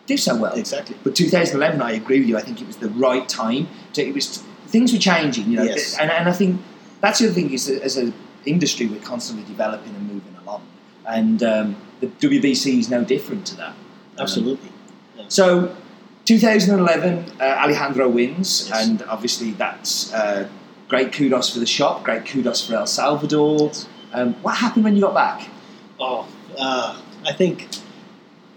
do so well. exactly. But 2011, I agree with you. I think it was the right time. To, it was things were changing, you know, Yes. and, and I think that's the other thing is that as an industry, we're constantly developing and moving along, and um, the WBC is no different to that. Um, Absolutely. so, 2011, uh, Alejandro wins, Yes. and obviously that's uh, great kudos for the shop, great kudos for El Salvador. Yes. Um, what happened when you got back? Oh, uh, I think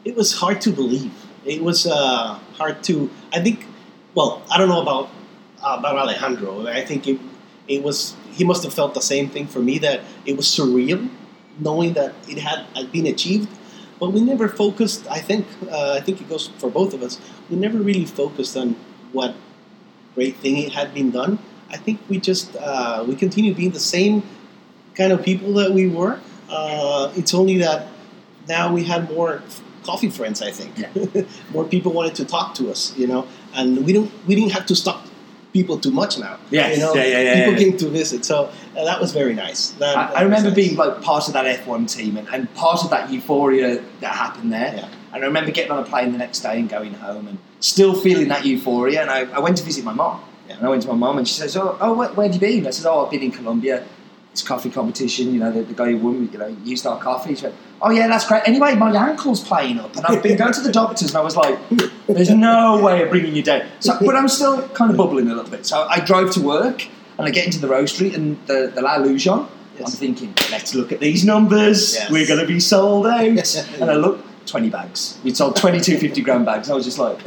it was hard to believe. It was uh, hard to. I think. Well, I don't know about about Alejandro. I think it it was. He must have felt the same thing for me that it was surreal, knowing that it had, had been achieved. But we never focused. I think. Uh, I think it goes for both of us. We never really focused on what great thing it had been done. I think we just uh, we continued being the same kind of people that we were. Uh, it's only that now we had more coffee friends. I think (laughs) more people wanted to talk to us, you know, and we don't we didn't have to stop people too much now. Yes, you know, yeah, yeah, yeah, people yeah. came to visit, so uh, that was very nice. That, I, that I remember nice. being like part of that F1 team and, and part of that euphoria that happened there. Yeah. And I remember getting on a plane the next day and going home and still feeling that euphoria. And I, I went to visit my mom. Yeah. And I went to my mom and she says, "Oh, oh where, where have you been?" I said, "Oh, I've been in Colombia. It's coffee competition. You know, the, the guy who won, you know, used our coffee." She went, "Oh yeah, that's great. Anyway, my ankle's playing up, and I've been going to the doctors, and I was like, there's no way of bringing you down. So, but I'm still kind of bubbling a little bit. So I drove to work, and I get into the roastery, and the the La Lujon. I'm thinking, let's look at these numbers. Yes. We're going to be sold out. (laughs) and I look, 20 bags. We'd sold 22 50 gram bags. I was just like,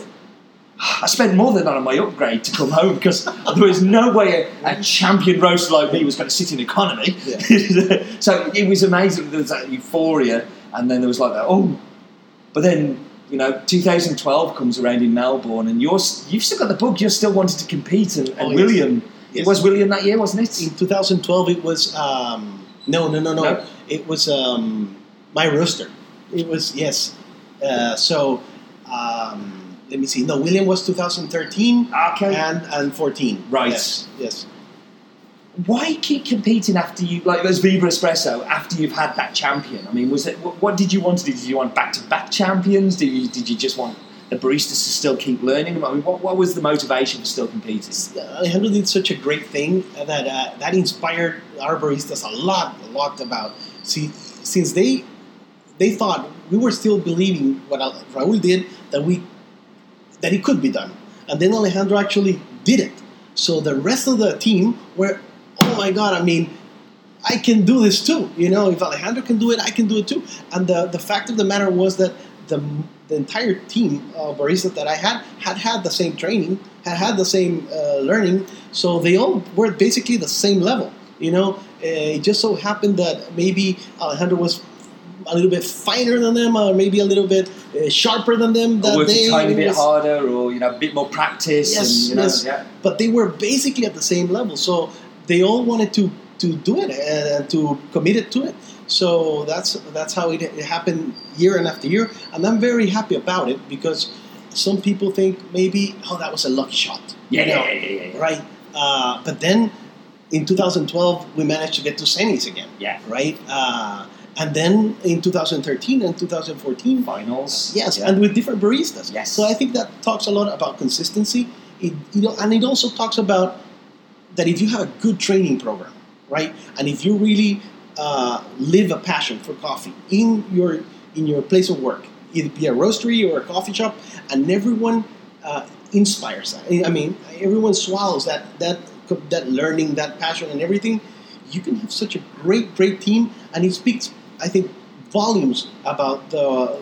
I spent more than that on my upgrade to come home because there was no way a, a champion roaster like me was going to sit in economy. (laughs) so it was amazing. There was that euphoria, and then there was like that, oh, but then. You know, 2012 comes around in Melbourne, and you're you've still got the book. You're still wanting to compete, and, and Oh, yes. William, Yes. it was William that year, wasn't it? in 2012 it was um, no no no no No? it was um, my rooster it was yes uh, so um, let me see no william was 2013 Okay. and and 14 Right. yes yes why keep competing after you like as Viva Espresso after you've had that champion? I mean, was it what, what did you want to do? Did you want back to back champions? Did you did you just want the baristas to still keep learning? I mean, what, what was the motivation for still competing? Alejandro did such a great thing that uh, that inspired our baristas a lot, a lot about. See, since they they thought we were still believing what Raúl did that we that it could be done, and then Alejandro actually did it. So the rest of the team were, oh my god! I mean, I can do this too. You know, if Alejandro can do it, I can do it too. And the the fact of the matter was that the the entire team of baristas that I had had had the same training, had had the same uh, learning, so they all were basically the same level. You know, Uh, it just so happened that maybe Alejandro was a little bit finer than them, or maybe a little bit uh, sharper than them. Or That worked day a tiny bit harder, or you know, a bit more practice, Yes, and you know, yes. yeah. but they were basically at the same level. So they all wanted to to do it and to commit it to it. So that's that's how it, it happened year and after year, and I'm very happy about it because some people think maybe oh that was a lucky shot, Yeah, you know, yeah, yeah, yeah, yeah. right. Uh, but then in 2012, we managed to get to Senni's again, Yeah. right? Uh, and then in 2013 and 2014, Finals. yes, Yeah. and with different baristas. Yes. So I think that talks a lot about consistency. It, you know, and it also talks about that if you have a good training program, right, and if you really uh, live a passion for coffee in your in your place of work, either be a roastery or a coffee shop, and everyone uh, inspires that. I mean, everyone swallows that that that learning, that passion, and everything. You can have such a great, great team, and it speaks, I think, volumes about the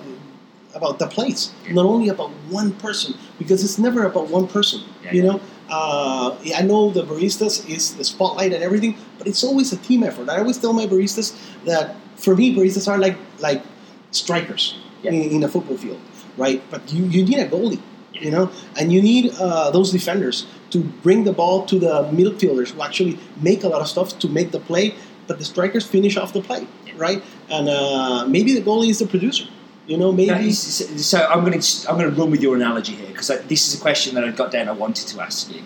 about the place, not only about one person, because it's never about one person. Yeah, you yeah. know, uh, I know the baristas is the spotlight and everything, but it's always a team effort. I always tell my baristas that for me, baristas are like like strikers Yeah. in, in a football field, right? But you, you need a goalie, Yeah. you know, and you need uh, those defenders to bring the ball to the midfielders who actually make a lot of stuff to make the play, but the strikers finish off the play, right? And uh, maybe the goalie is the producer, you know, maybe. It's- so I'm going to I'm going to run with your analogy here because this is a question that I got down. I wanted to ask you.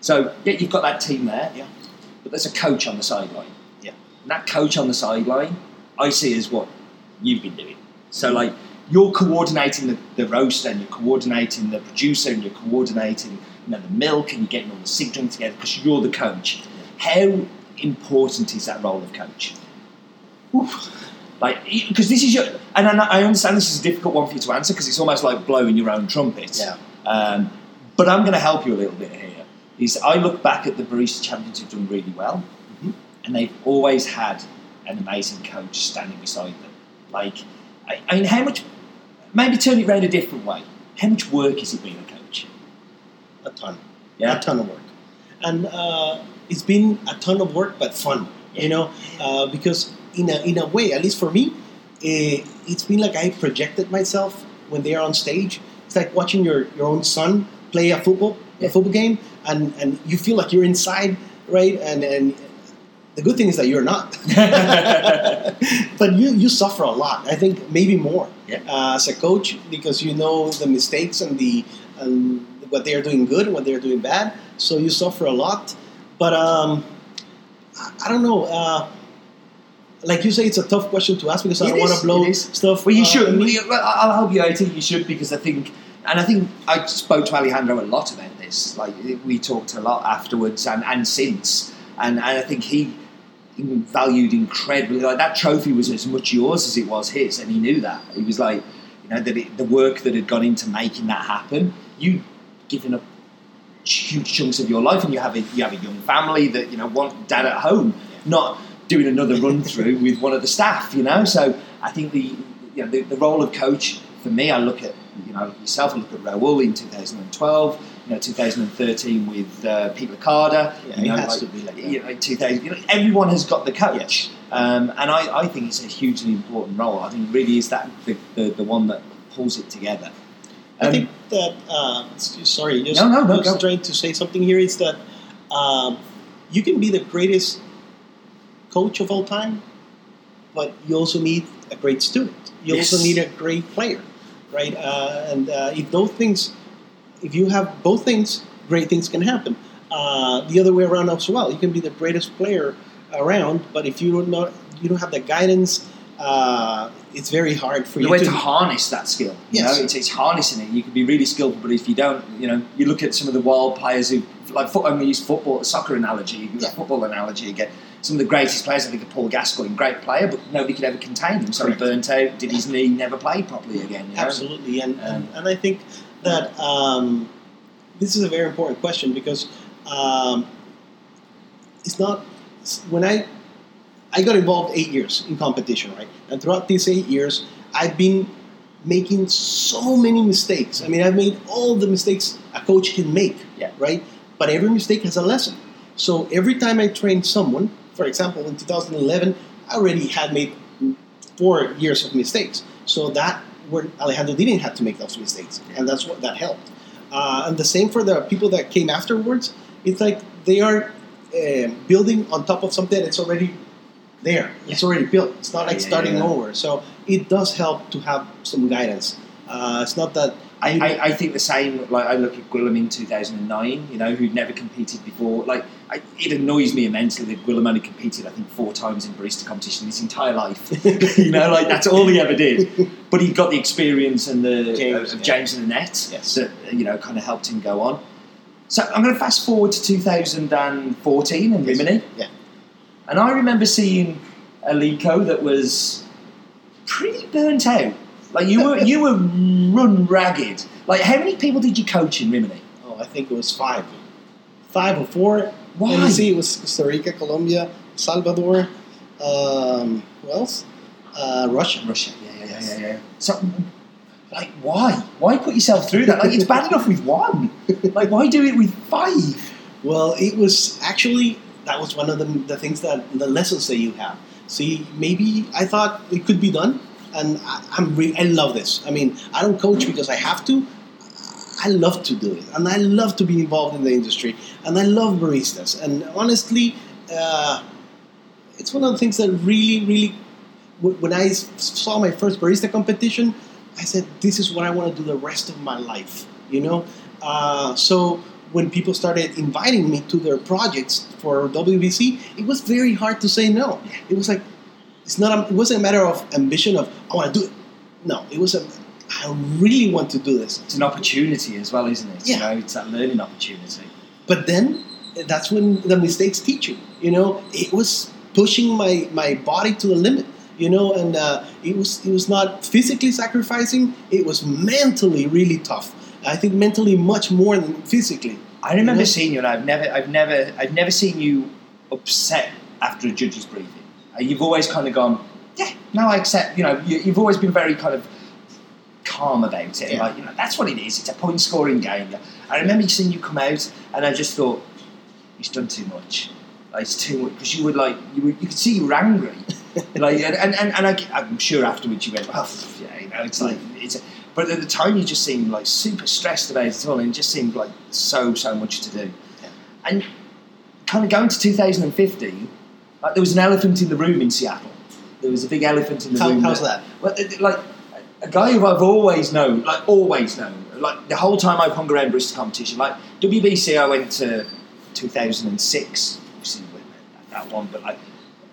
So yeah, you've got that team there, Yeah. but there's a coach on the sideline. Yeah. And that coach on the sideline, I see as what you've been doing. So like you're coordinating the, the roast and you're coordinating the producer and you're coordinating you know the milk and you're getting all the sig drink together because you're the coach. How important is that role of coach? Like, because this is your, and I I understand this is a difficult one for you to answer because it's almost like blowing your own trumpet. Yeah. Um, but I'm going to help you a little bit here. Is I look back at the barista champions who've done really well, Mhm. and they've always had an amazing coach standing beside them. Like, I, I mean, how much? Maybe turn it around a different way. How much work is it being a coach? a ton. Yeah. a ton of work, and uh, it's been a ton of work, but fun. You know, uh, because in a in a way, at least for me, eh, it's been like I projected myself when they are on stage. It's like watching your, your own son play a football a football game, and, and you feel like you're inside, right? And and the good thing is that you're not. (laughs) but you, you suffer a lot. I think maybe more Yeah. uh, as a coach because you know the mistakes and the and what they are doing good and what they are doing bad. So you suffer a lot. But um, I, don't know. Uh, like you say, it's a tough question to ask because I don't want to blow stuff. Well, you uh, should. Well, I'll help you I think You should because I think, and I think I spoke to Alejandro a lot about this. Like we talked a lot afterwards and, and since, and, and I think he valued incredibly. Like that trophy was as much yours as it was his, and he knew that. He was like, you know, that it, the work that had gone into making that happen. You given up huge chunks of your life, and you have a you have a young family that you know want dad at home, not doing another run (laughs) through with one of the staff. You know, so I think the you know the, the role of coach for me, I look at you know I look at yourself, I look at Raúl in 2012. You know, 2013 with uh, Pete Licata. Yeah, you know, like, like you know, 2000. You know, everyone has got the coach, um, and I, I think it's a hugely important role. I think really is that the, the, the one that pulls it together. I Um, think that uh, sorry, just, No, no, no, just trying to say something here is that um, you can be the greatest coach of all time, but you also need a great student. You also need a great player, right? Uh, and uh, if those things, if you have both things, great things can happen. Uh, the other way around as well. You can be the greatest player around, but if you don't know, you don't have the guidance. It's very hard for the you way to to harness that skill. You Yes. know, it's, it's harnessing it. You can be really skillful, but if you don't, you know, you look at some of the wild players who, like, foot, I'm going to use football, soccer analogy, Yeah. football analogy again. Some of the greatest players, I think, are Paul Gascoigne, great player, but nobody could ever contain him. So Correct. he burnt out, did his knee, never played properly again. You know? Absolutely, and, and Um, and I think that um, this is a very important question because um, it's not when I I got involved eight years in competition, right? And throughout these eight years, I've been making so many mistakes. I mean, I've made all the mistakes a coach can make, Yeah. right? But every mistake has a lesson. So every time I train someone, for example, in 2011, I already had made four years of mistakes. So that where Alejandro didn't have to make those mistakes, and that's what that helped. Uh, and the same for the people that came afterwards. It's like they are uh, building on top of something that's already there. It's already built. It's not like Yeah, starting yeah. over. So it does help to have some guidance Uh, it's not that I, I, I think the same. Like I look at Gwilym in 2009, you know, who'd never competed before. Like I, it annoys me immensely that Gwilym only competed, I think, four times in barista competition his entire life. (laughs) you know, like that's all he ever did. But he got the experience and the James, of yeah. James and Annette Yes. that you know kind of helped him go on. So I'm going to fast forward to 2014 in Yes. Rimini. Yeah. And I remember seeing a Lico that was pretty burnt out. Like you were, you were run ragged. Like how many people did you coach in Rimini? Oh, I think it was five, five or four. Why? Me see. It was Costa Rica, Colombia, Salvador. Um, who else? Uh, Russia. Russia. Yeah, yeah, yeah, yeah, yeah. So, like, why? Why put yourself through that? Like, it's bad enough with one. Like, why do it with five? Well, it was actually that was one of the, the things that the lessons that you have. See, maybe I thought it could be done, and I, I'm re- I love this. I mean, I don't coach because I have to. I love to do it, and I love to be involved in the industry, and I love baristas. And honestly, uh, it's one of the things that really, really, w- I saw my first barista competition, I said, "This is what I want to do the rest of my life." You know, uh, so when people started inviting me to their projects for WBC, it was very hard to say no. It was like it's not. A, it wasn't a matter of ambition of I want to do it. No, it was a. I really want to do this. It's an opportunity as well, isn't it? Yeah. You know, it's that learning opportunity. But then that's when the mistakes teach you. You know, it was pushing my, my body to the limit. You know, and uh, it was it was not physically sacrificing. It was mentally really tough. I think mentally much more than physically. I remember Yeah. seeing you, and I've never, I've never, I've never seen you upset after a judge's briefing. Uh, you've always kind of gone, yeah, no, I accept. You know, you, you've always been very kind of calm about it. Yeah. Like, you know, that's what it is. It's a point scoring game. I remember seeing you come out, and I just thought, he's done too much. Like, it's too much because you would like, you, were, you could see you were angry. (laughs) like, and and, and, I, I'm sure afterwards you went, oh, yeah, you know, it's like it's. A, but at the time, you just seemed like super stressed about it all, and it just seemed like so so much to do. Yeah. And kind of going to 2015, like there was an elephant in the room in Seattle. There was a big elephant in the How, room. how's that? Well, like a guy who I've always known, like always known, like the whole time I've hung around barista competition, like WBC, I went to 2006. Obviously, that one, but like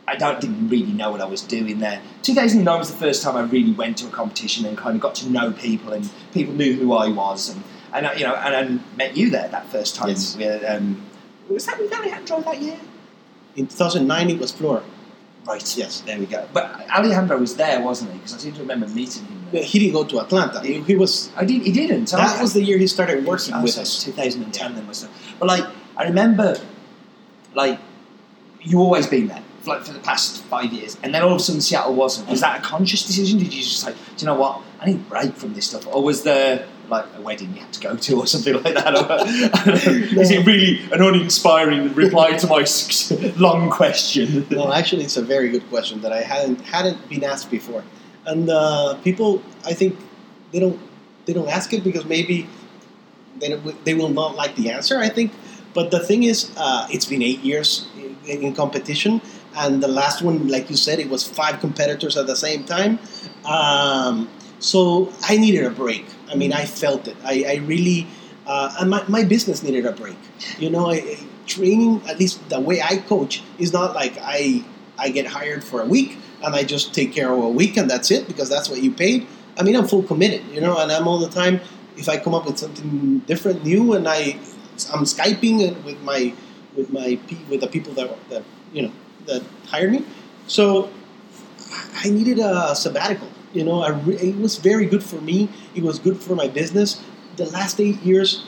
I don't didn't really know what I was doing there. 2009 was the first time I really went to a competition and kind of got to know people, and people knew who I was, and and I- you know, and I met you there that first time. Yes. With, um, was that with Alejandro that year? In 2009, it was Flora. Right. Yes. There we go. But Alejandro was there, wasn't he? Because I seem to remember meeting him there. He didn't go to Atlanta. He, he was. I did. He didn't. That was the year he started working Oh, with so us. 2010 then was? But like, I remember, like, you always been there like for the past five years, and then all of a sudden Seattle wasn't. Was that a conscious decision? Did you just like, do you know what? I need a break from this stuff, or was there like a wedding you had to go to, or something like that? Or. (laughs) Is it really an uninspiring reply to my long question? No, actually, it's a very good question that I hadn't hadn't been asked before, and uh, people, I think, they don't they don't ask it because maybe they they will not like the answer. I think, but the thing is, uh, it's been eight years in, in competition, and the last one, like you said, it was five competitors at the same time. Um, so I needed a break. I mean, I felt it. I, I really, uh, and my, my business needed a break. You know, I, I- training, at least the way I coach, is not like I I get hired for a week and I just take care of a week and that's it because that's what you paid. I mean, I'm full committed, you know, and I'm all the time. If I come up with something different, new, and I I'm skyping with my with my with the people that that you know that hired me, so I needed a sabbatical. You know, re- it was very good for me. It was good for my business. The last eight years,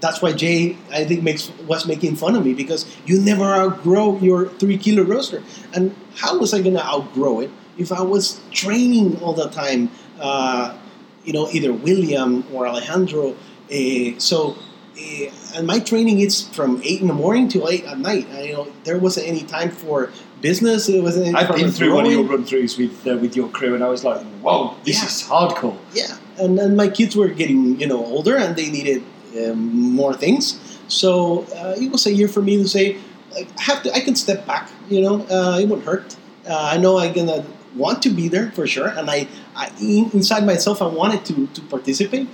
that's why Jay I think makes was making fun of me because you never outgrow your three kilo roaster. And how was I gonna outgrow it if I was training all the time? Uh, you know, either William or Alejandro. Uh, so, and my training is from eight in the morning to eight at night. And, you know, there wasn't any time for business. It wasn't. Any I've been through one of your run throughs with uh, with your crew, and I was like, "Whoa, this Yeah. is hardcore." Yeah, and then my kids were getting you know older and they needed um, more things. So uh, it was a year for me to say I have to. I can step back. You know, uh, it won't hurt. Uh, I know I'm gonna want to be there for sure, and I I, inside myself, I wanted to, to participate,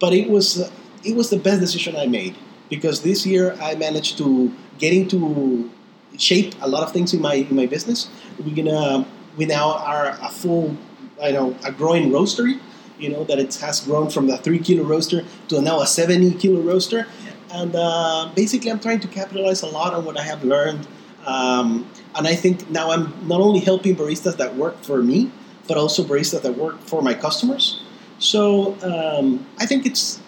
but it was it was the best decision I made because this year I managed to get into shape a lot of things in my in my business. We're gonna we now are a full, you know, a growing roastery. You know that it has grown from the three kilo roaster to now a seventy kilo roaster, and uh, basically I'm trying to capitalize a lot on what I have learned. Um, and I think now I'm not only helping baristas that work for me, but also baristas that work for my customers. So um, I think it's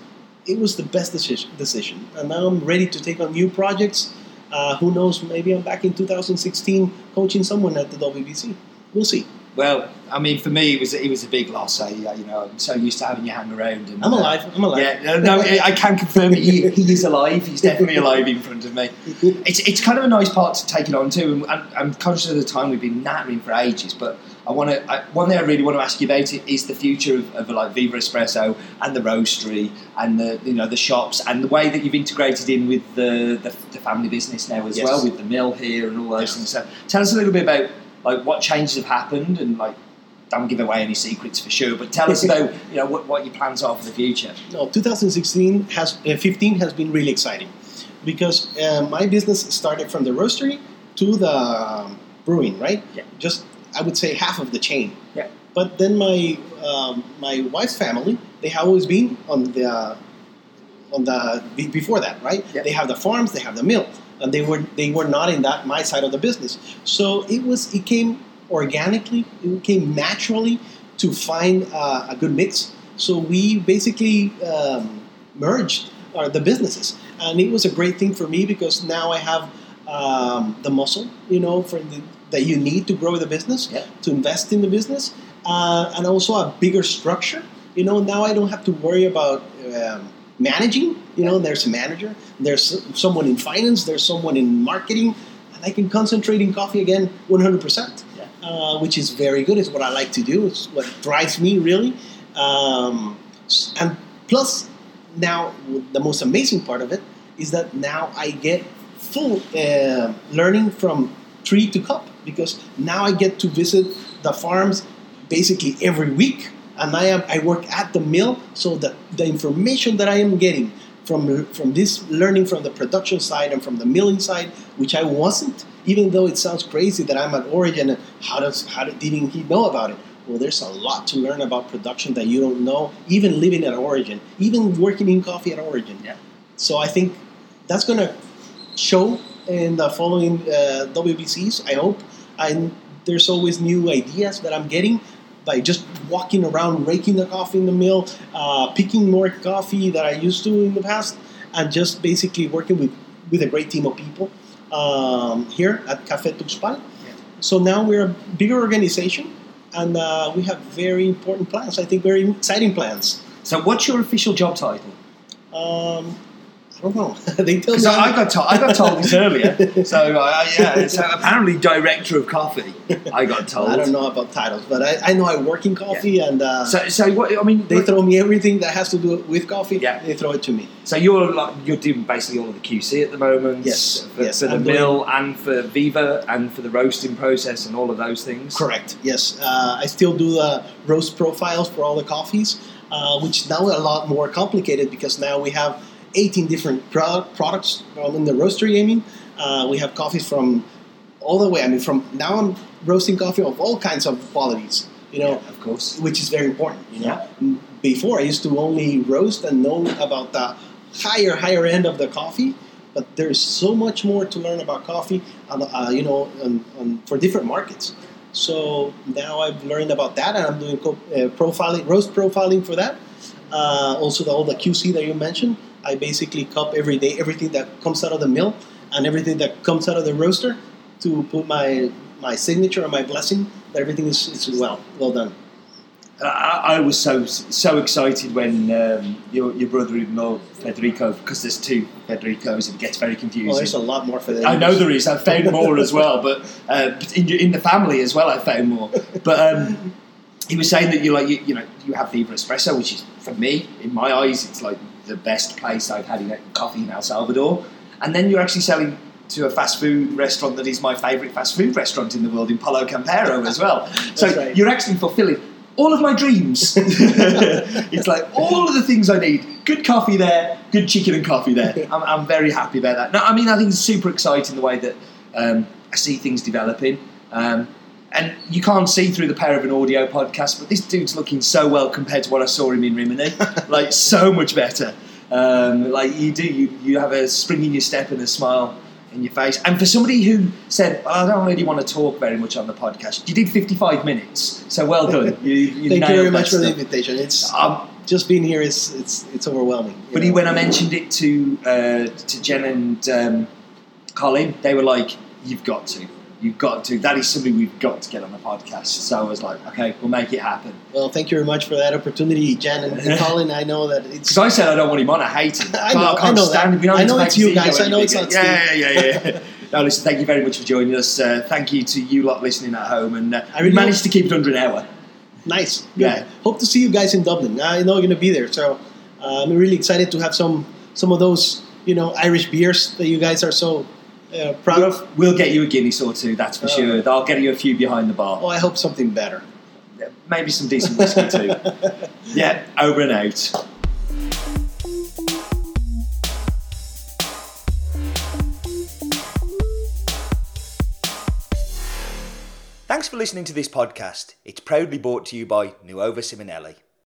it was the best decision, decision. And now I'm ready to take on new projects. Uh, who knows? Maybe I'm back in 2016 coaching someone at the WBC. We'll see. Well, I mean, for me, it was it was a big loss. I, uh, you know, I'm so used to having you hang around. And, I'm uh, alive. I'm alive. Yeah, no, I can confirm he, he is alive. He's definitely alive in front of me. It's, it's kind of a nice part to take it on to, and I'm, I'm conscious of the time we've been nattering for ages. But I want to I, one thing I really want to ask you about it is the future of, of like Viva Espresso and the roastery and the you know the shops and the way that you've integrated in with the the, the family business now as Yes. well with the mill here and all those Yeah. things. So tell us a little bit about like what changes have happened and like. Don't give away any secrets for sure, but tell us (laughs) about you know what, what your plans are for the future. No, 2016 has uh, 15 has been really exciting because uh, my business started from the roastery to the um, brewing, right? Yeah. Just I would say half of the chain. Yeah. But then my um, my wife's family they have always been on the on the before that, right? Yeah. They have the farms, they have the mill, and they were they were not in that my side of the business. So it was it came organically, it came naturally to find uh, a good mix. So we basically um, merged uh, the businesses, and it was a great thing for me because now I have um, the muscle, you know, for the, that you need to grow the business, Yeah. to invest in the business, uh, and also a bigger structure. You know, now I don't have to worry about um, managing. You know, there's a manager, there's someone in finance, there's someone in marketing, and I can concentrate in coffee again 100%, Yeah. uh, which is very good. It's what I like to do. It's what drives me really. Um, and plus, now the most amazing part of it is that now I get full uh, learning from tree to cup because now I get to visit the farms basically every week, and I am I work at the mill, so that the information that I am getting from from this learning from the production side and from the milling side, which I wasn't, even though it sounds crazy that I'm at Origin. and How does how did, didn't he know about it? Well, there's a lot to learn about production that you don't know, even living at Origin, even working in coffee at Origin. Yeah. So I think that's going to show in the following uh, WBCs. I hope. And there's always new ideas that I'm getting by just walking around, raking the coffee in the mill, uh, picking more coffee that I used to in the past, and just basically working with, with a great team of people um, here at Café Tuxpan. So now we're a bigger organization, and uh, we have very important plans. I think very exciting plans. So, what's your official job title? Um, I don't (laughs) they tell me I, I got told, I got told this earlier. (laughs) So uh, yeah, so apparently director of coffee. I got (laughs) told. I don't know about titles, but I, I know I work in coffee, and uh, So so what I mean, they throw me everything that has to do with coffee. Yeah. they throw it to me. so you're like you're doing basically all of the QC at the moment. Yes, For, yes, for the I'm doing- mill and for Viva and for the roasting process and all of those things. Correct. Yes, uh, I still do the roast profiles for all the coffees, uh, which now are a lot more complicated because now we have 18 different pro- products in the roastery. I mean, uh, we have coffees from all the way. I mean, from now I'm roasting coffee of all kinds of qualities. You know, of course. which is very important. You know, before I used to only roast and know about the higher, higher end of the coffee, but there's so much more to learn about coffee. Uh, uh, you know, for different markets. So now I've learned about that, and I'm doing co- uh, profiling, roast profiling for that. Uh, also, the, all the QC that you mentioned. I basically cup every day everything that comes out of the mill and everything that comes out of the roaster to put my my signature and my blessing that everything is, is well well done. I, I was so so excited when um, your your brother-in-law Federico, because there's two Federicos, and it gets very confusing. Well, there's a lot more for that. I know there is. I've found more as well, but uh, in, in the family as well, I found more. But um, he was saying that you like you, you know you have Viva Espresso, which is for me, in my eyes, it's like the best place I've had in coffee in El Salvador. And then you're actually selling to a fast food restaurant that is my favourite fast food restaurant in the world, in Pollo Campero as well. (laughs) So right. you're actually fulfilling all of my dreams. (laughs) it's like all of the things I need. Good coffee there, good chicken and coffee there. (laughs) I'm, I'm very happy about that. No, I mean, I think it's super exciting the way that um, I see things developing. Um, and you can't see through the power of an audio podcast, but this dude's looking so well compared to what I saw him in Rimini. (laughs) like, so much better. Um, like, you do, you, you have a spring in your step and a smile in your face. And for somebody who said, I don't really want to talk very much on the podcast, you did 55 minutes. So well done. (laughs) You, you Thank you very much for the invitation. It's Um, just being here is it's it's overwhelming. But know. when I mentioned it to uh, to Jen and um, Colin, they were like, "You've got to, you've got to. That is something we've got to get on the podcast." So I was like, "Okay, we'll make it happen." well, thank you very much for that opportunity, Jan and, (laughs) Colin. I know that it's Because I said I don't want him on. I hate him. (laughs) I know- I can't I know stand that. him. We don't I know it's you guys. I know it's not Yeah, yeah, yeah, yeah. (laughs) no, listen. Thank you very much for joining us. Uh, thank you to you lot listening at home, and uh, I really managed to keep it under an hour. nice. Good. Yeah. Hope to see you guys in Dublin. I know you're gonna be there, so uh, I'm really excited to have some some of those you know Irish beers that you guys are so uh, proud of. We'll get you a Guinness or two, that's for Oh. sure. I'll get you a few behind the bar. Oh, I hope something better. Maybe some decent whiskey too. (laughs) yeah, over and out. Thanks for listening to this podcast. It's proudly brought to you by Nuova Simonelli.